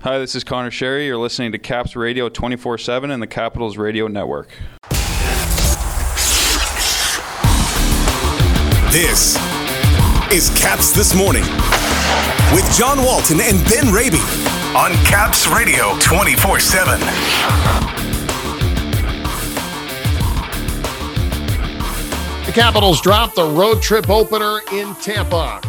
Hi, this is Conor Sheary. You're listening to Caps Radio 24 7 and the Capitals Radio Network. This is Caps This Morning with John Walton and Ben Raby on Caps Radio 24 7. The Capitals dropped the road trip opener in Tampa.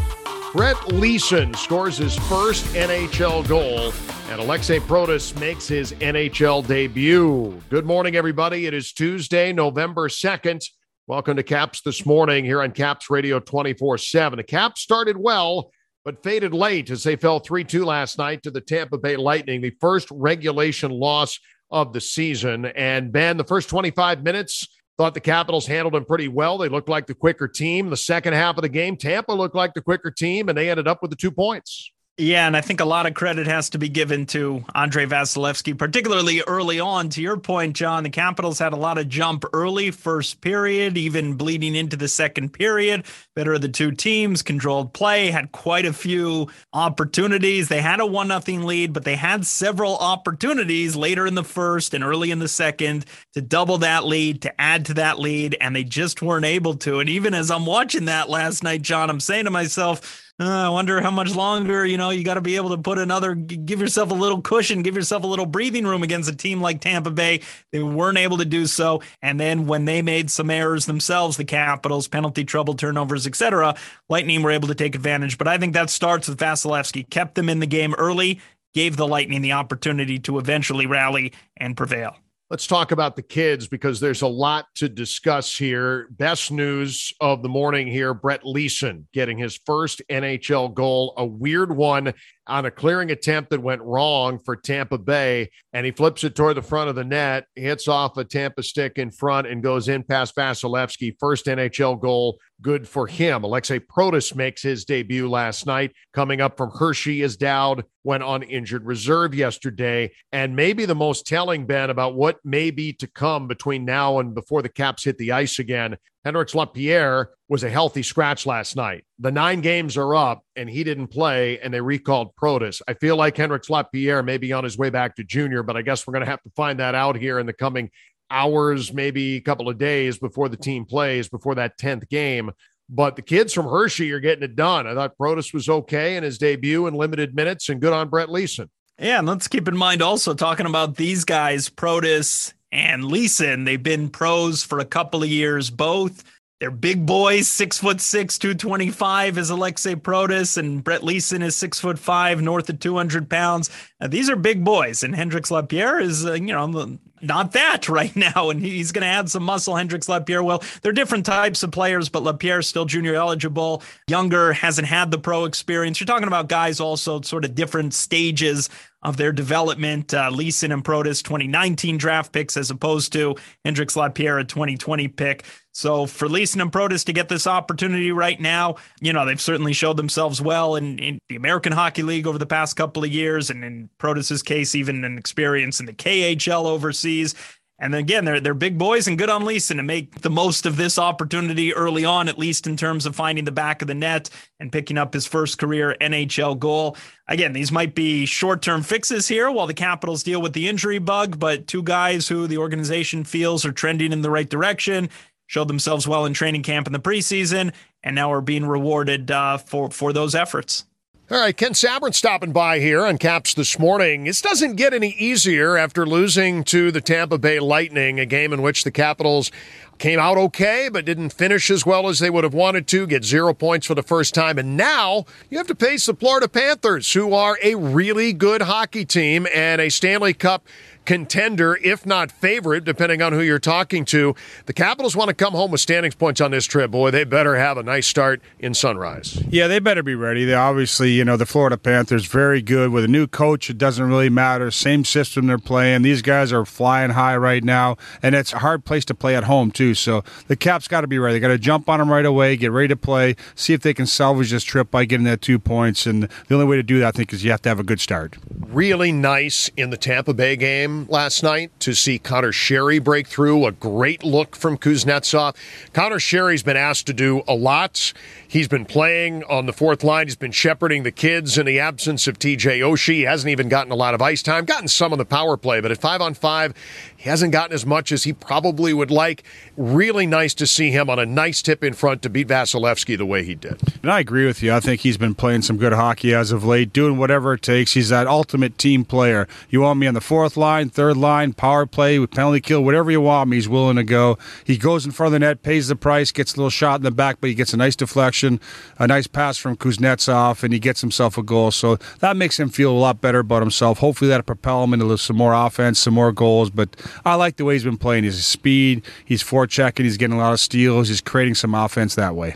Brett Leason scores his first NHL goal, and Alexei Protas makes his NHL debut. Good morning, everybody. It is Tuesday, November 2nd. Welcome to Caps this morning here on Caps Radio 24 7. The Caps started well, but faded late as they fell 3 2 last night to the Tampa Bay Lightning, the first regulation loss of the season. And Ben, the first 25 minutes, Thought the Capitals handled them pretty well. They looked like the quicker team. The second half of the game, Tampa looked like the quicker team, and they ended up with the two points. Yeah, and I think a lot of credit has to be given to Andrei Vasilevskiy, particularly early on. To your point, John, the Capitals had a lot of jump early, first period, even bleeding into the second period. Better of the two teams, controlled play, had quite a few opportunities. They had a one nothing lead, but they had several opportunities later in the first and early in the second to double that lead, to add to that lead, and they just weren't able to. And even as I'm watching that last night, John, I'm saying to myself, uh, I wonder how much longer, you know, you got to be able to put another, give yourself a little cushion, give yourself a little breathing room against a team like Tampa Bay. They weren't able to do so. And then when they made some errors themselves, the Capitals, penalty trouble, turnovers, etc., Lightning were able to take advantage. But I think that starts with Vasilevskiy, kept them in the game early, gave the Lightning the opportunity to eventually rally and prevail. Let's talk about the kids because there's a lot to discuss here. Best news of the morning here Brett Leason getting his first NHL goal, a weird one on a clearing attempt that went wrong for Tampa Bay. And he flips it toward the front of the net, hits off a Tampa stick in front, and goes in past Vasilevskiy. First NHL goal good for him. Alexei Protas makes his debut last night. Coming up from Hershey is Dowd, went on injured reserve yesterday. And maybe the most telling, Ben, about what may be to come between now and before the Caps hit the ice again. Hendrix Lapierre was a healthy scratch last night. The nine games are up and he didn't play and they recalled Protas. I feel like Hendrix Lapierre may be on his way back to junior, but I guess we're going to have to find that out here in the coming hours, maybe a couple of days before the team plays, before that 10th game. But the kids from Hershey are getting it done. I thought Protas was okay in his debut in limited minutes and good on Brett Leason. Yeah, and let's keep in mind also talking about these guys, Protas and Leason. They've been pros for a couple of years, both. They're big boys, six foot six, 225 is Alexei Protas, and Brett Leason is six foot five, north of 200 pounds. These are big boys, and Hendrix Lapierre is, uh, you know, not that right now, and he's going to add some muscle. Hendrix Lapierre, well, they're different types of players, but Lapierre is still junior eligible, younger, hasn't had the pro experience. You're talking about guys also sort of different stages of their development. Uh, Leason and Protas 2019 draft picks as opposed to Hendrix Lapierre, a 2020 pick. So for Leason and Protas to get this opportunity right now, you know, they've certainly showed themselves well in, in the American Hockey League over the past couple of years, and in Protas's case, even an experience in the KHL overseas. And again, they're they're big boys and good on Leason to make the most of this opportunity early on, at least in terms of finding the back of the net and picking up his first career NHL goal. Again, these might be short-term fixes here while the Capitals deal with the injury bug, but two guys who the organization feels are trending in the right direction, showed themselves well in training camp in the preseason, and now are being rewarded uh, for for those efforts. All right, Ken Sabourin stopping by here on Caps this morning. This doesn't get any easier after losing to the Tampa Bay Lightning, a game in which the Capitals came out okay, but didn't finish as well as they would have wanted to, get zero points for the first time. And now you have to face the Florida Panthers, who are a really good hockey team and a Stanley Cup contender, if not favorite, depending on who you're talking to. The Capitals want to come home with standings points on this trip. Boy, they better have a nice start in Sunrise. Yeah, they better be ready. They obviously, you know, the Florida Panthers very good with a new coach. It doesn't really matter. Same system they're playing. These guys are flying high right now, and it's a hard place to play at home too. So the Caps got to be ready. They got to jump on them right away, get ready to play, see if they can salvage this trip by getting that two points. And the only way to do that, I think, is you have to have a good start. Really nice in the Tampa Bay game last night to see Conor Sheary break through. A great look from Kuznetsov. Conor Sheary's been asked to do a lot. He's been playing on the fourth line. He's been shepherding the kids in the absence of TJ Oshie. He hasn't even gotten a lot of ice time, gotten some on the power play, but at five on five, he hasn't gotten as much as he probably would like. Really nice to see him on a nice tip in front to beat Vasilevskiy the way he did. And I agree with you. I think he's been playing some good hockey as of late, doing whatever it takes. He's that ultimate team player. You want me on the fourth line, third line, power play, with penalty kill, whatever you want me, he's willing to go. He goes in front of the net, pays the price, gets a little shot in the back, but he gets a nice deflection, a nice pass from Kuznetsov, and he gets himself a goal. So that makes him feel a lot better about himself. Hopefully that'll propel him into some more offense, some more goals. But I like the way he's been playing. His speed, he's forechecking, he's getting a lot of steals, he's creating some offense that way.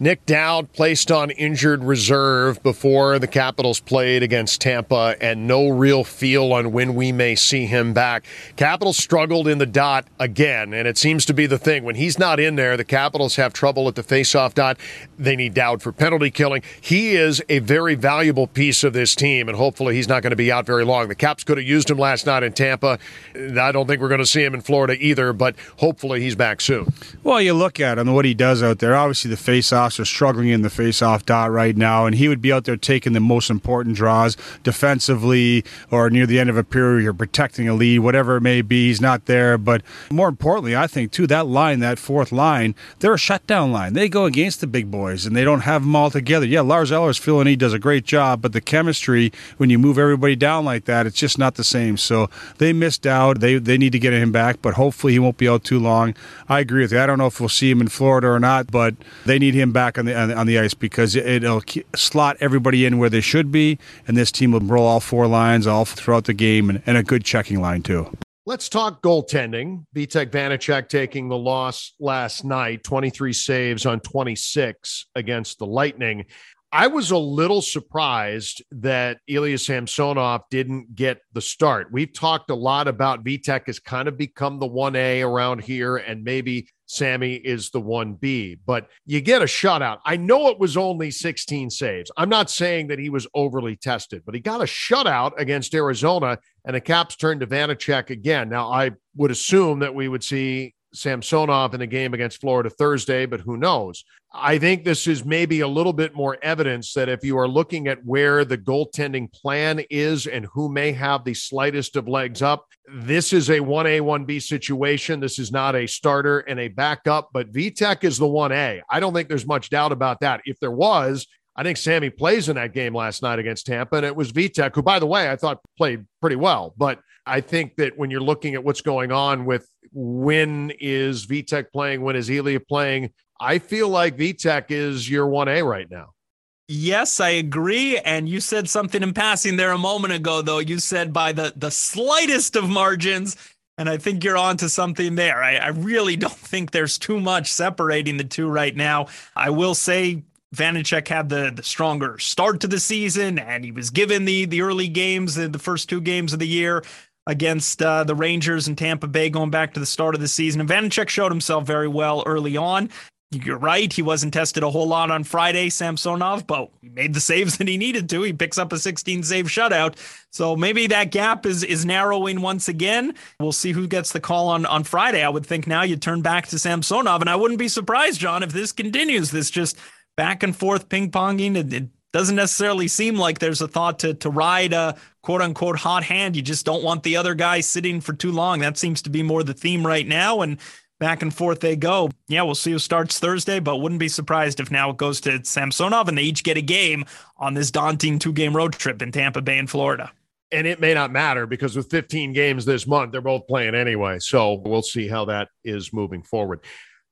Nick Dowd placed on injured reserve before the Capitals played against Tampa, and no real feel on when we may see him back. Capitals struggled in the dot again, and it seems to be the thing. When he's not in there, the Capitals have trouble at the faceoff dot. They need Dowd for penalty killing. He is a very valuable piece of this team, and hopefully he's not going to be out very long. The Caps could have used him last night in Tampa. I don't think we're going to see him in Florida either, but hopefully he's back soon. Well, you look at him, what he does out there. Obviously, the are struggling in the faceoff dot right now, and he would be out there taking the most important draws defensively or near the end of a period. You're protecting a lead, whatever it may be. He's not there, but more importantly, I think too that line, that fourth line, they're a shutdown line. They go against the big boys, and they don't have them all together. Yeah, Lars Eller's feeling he does a great job, but the chemistry when you move everybody down like that, it's just not the same. So they missed out. They they need to get him back, but hopefully he won't be out too long. I agree with you. I don't know if we'll see him in Florida or not, but they need him back on the on on the ice because it'll slot everybody in where they should be, and this team will roll all four lines all throughout the game and, and a good checking line too. Let's talk goaltending. Vitek Vanacek taking the loss last night, 23 saves on 26 against the Lightning. I was a little surprised that Ilya Samsonov didn't get the start. We've talked a lot about Vitek has kind of become the 1A around here, and maybe Sammy is the 1B, but you get a shutout. I know it was only 16 saves. I'm not saying that he was overly tested, but he got a shutout against Arizona, and the Caps turned to Vanacek again. Now, I would assume that we would see Samsonov in the game against Florida Thursday, but who knows? I think this is maybe a little bit more evidence that if you are looking at where the goaltending plan is and who may have the slightest of legs up, this is a 1A, 1B situation. This is not a starter and a backup, but Vitek is the 1A. I don't think there's much doubt about that. If there was, I think Sammy plays in that game last night against Tampa, and it was Vitek, who, by the way, I thought played pretty well. But I think that when you're looking at what's going on with when is Vitek playing, when is Ilya playing, I feel like Vitek is your 1A right now. Yes, I agree. And you said something in passing there a moment ago, though. You said by the, the slightest of margins. And I think you're on to something there. I, I really don't think there's too much separating the two right now. I will say Vanacek had the, the stronger start to the season, and he was given the the early games, the, the first two games of the year against uh, the Rangers and Tampa Bay going back to the start of the season. And Vanacek showed himself very well early on. You're right. He wasn't tested a whole lot on Friday, Samsonov, but he made the saves that he needed to. He picks up a 16 save shutout. So maybe that gap is is narrowing once again. We'll see who gets the call on, on Friday. I would think now you turn back to Samsonov. And I wouldn't be surprised, John, if this continues, this just back and forth ping ponging. It, it doesn't necessarily seem like there's a thought to to ride a quote unquote hot hand. You just don't want the other guy sitting for too long. That seems to be more the theme right now. And back and forth they go. Yeah, we'll see who starts Thursday, but wouldn't be surprised if now it goes to Samsonov and they each get a game on this daunting two game road trip in Tampa Bay and Florida. And it may not matter because with 15 games this month, they're both playing anyway. So we'll see how that is moving forward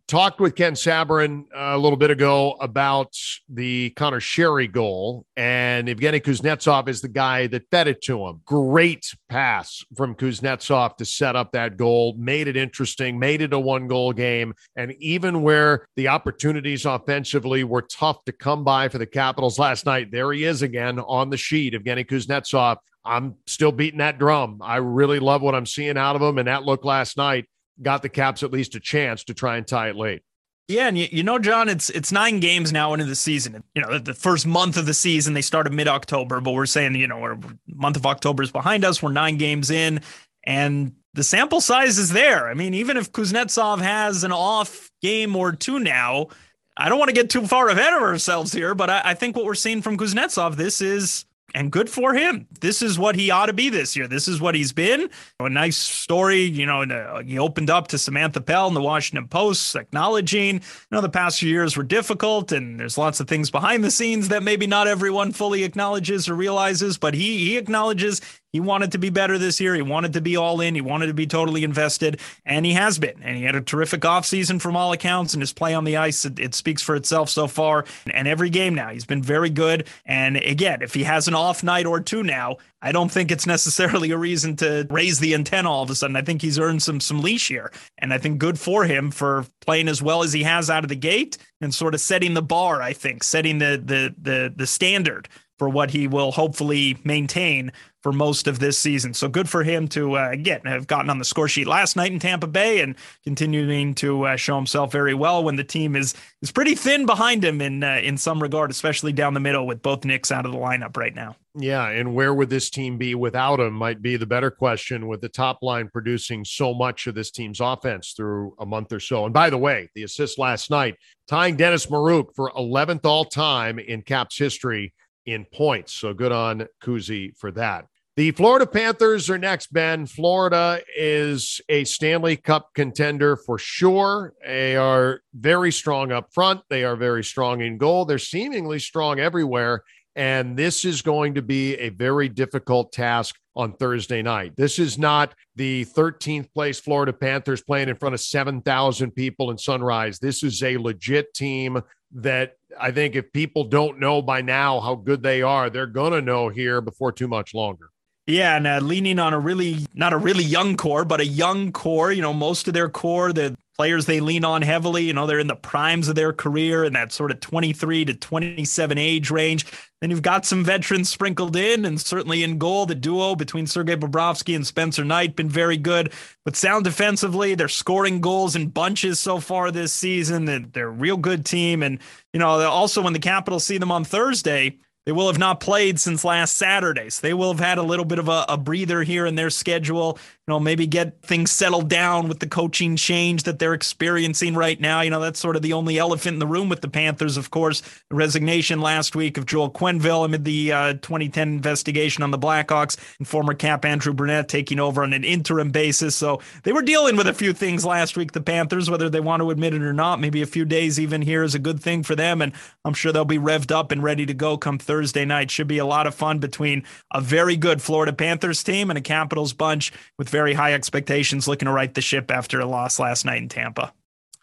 talked with Ken Sabourin uh, a little bit ago about the Conor Sheary goal, and Evgeny Kuznetsov is the guy that fed it to him. Great pass from Kuznetsov to set up that goal, made it interesting, made it a one goal game. And even where the opportunities offensively were tough to come by for the Capitals last night, there he is again on the sheet, Evgeny Kuznetsov. I'm still beating that drum. I really love what I'm seeing out of him, and that look last night got the Caps at least a chance to try and tie it late. Yeah, and you, you know, John, it's it's nine games now into the season. You know, the first month of the season they started mid October, but we're saying you know, we're month of October is behind us. We're nine games in, and the sample size is there. I mean, even if Kuznetsov has an off game or two now, I don't want to get too far ahead of ourselves here, but I, I think what we're seeing from Kuznetsov, this is and good for him. This is what he ought to be this year. This is what he's been. A nice story, you know. He opened up to Samantha Pell in the Washington Post, acknowledging, you know, the past few years were difficult, and there's lots of things behind the scenes that maybe not everyone fully acknowledges or realizes. But he he acknowledges he wanted to be better this year. He wanted to be all in. He wanted to be totally invested, and he has been. And he had a terrific offseason from all accounts, and his play on the ice, it, it, speaks for itself so far. And every game now, he's been very good. And again, if he has an off night or two now, I don't think it's necessarily a reason to raise the antenna all of a sudden. I think he's earned some some leash here, and I think good for him for playing as well as he has out of the gate and sort of setting the bar. I think setting the the the the standard for what he will hopefully maintain for most of this season. So good for him to uh, again have gotten on the score sheet last night in Tampa Bay and continuing to uh, show himself very well when the team is is pretty thin behind him in uh, in some regard, especially down the middle with both Nicks out of the lineup right now. Yeah, and where would this team be without him might be the better question with the top line producing so much of this team's offense through a month or so. And by the way, the assist last night tying Dennis Maruk for 11th all time in Caps history in points. So good on Kuzi for that. The Florida Panthers are next, Ben. Florida is a Stanley Cup contender for sure. They are very strong up front. They are very strong in goal. They're seemingly strong everywhere. And this is going to be a very difficult task on Thursday night. This is not the 13th place Florida Panthers playing in front of 7,000 people in Sunrise. This is a legit team that I think if people don't know by now how good they are, they're going to know here before too much longer. Yeah, and uh, leaning on a really, not a really young core, but a young core. You know, most of their core, the players they lean on heavily, you know, they're in the primes of their career in that sort of 23 to 27 age range. Then you've got some veterans sprinkled in, and certainly in goal, the duo between Sergei Bobrovsky and Spencer Knight been very good. But sound defensively, they're scoring goals in bunches so far this season. They're, they're a real good team. And, you know, also when the Capitals see them on Thursday, they will have not played since last Saturday. So they will have had a little bit of a, a, breather here in their schedule. You know, maybe get things settled down with the coaching change that they're experiencing right now. You know, that's sort of the only elephant in the room with the Panthers, of course. The resignation last week of Joel Quenneville amid the uh, 2010 investigation on the Blackhawks and former cap Andrew Brunette taking over on an interim basis. So they were dealing with a few things last week, the Panthers, whether they want to admit it or not. Maybe a few days even here is a good thing for them. And I'm sure they'll be revved up and ready to go come Thursday night. Should be a lot of fun between a very good Florida Panthers team and a Capitals bunch with very high expectations looking to right the ship after a loss last night in Tampa.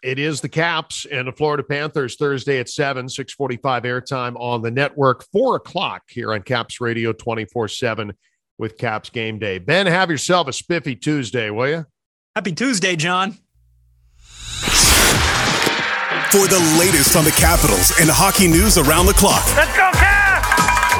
It is the Caps and the Florida Panthers Thursday at 7, 645 airtime on the network, 4 o'clock here on Caps Radio 24 7 with Caps Game Day. Ben, have yourself a spiffy Tuesday, will you? Happy Tuesday, John. For the latest on the Capitals and hockey news around the clock. Let's go, Caps!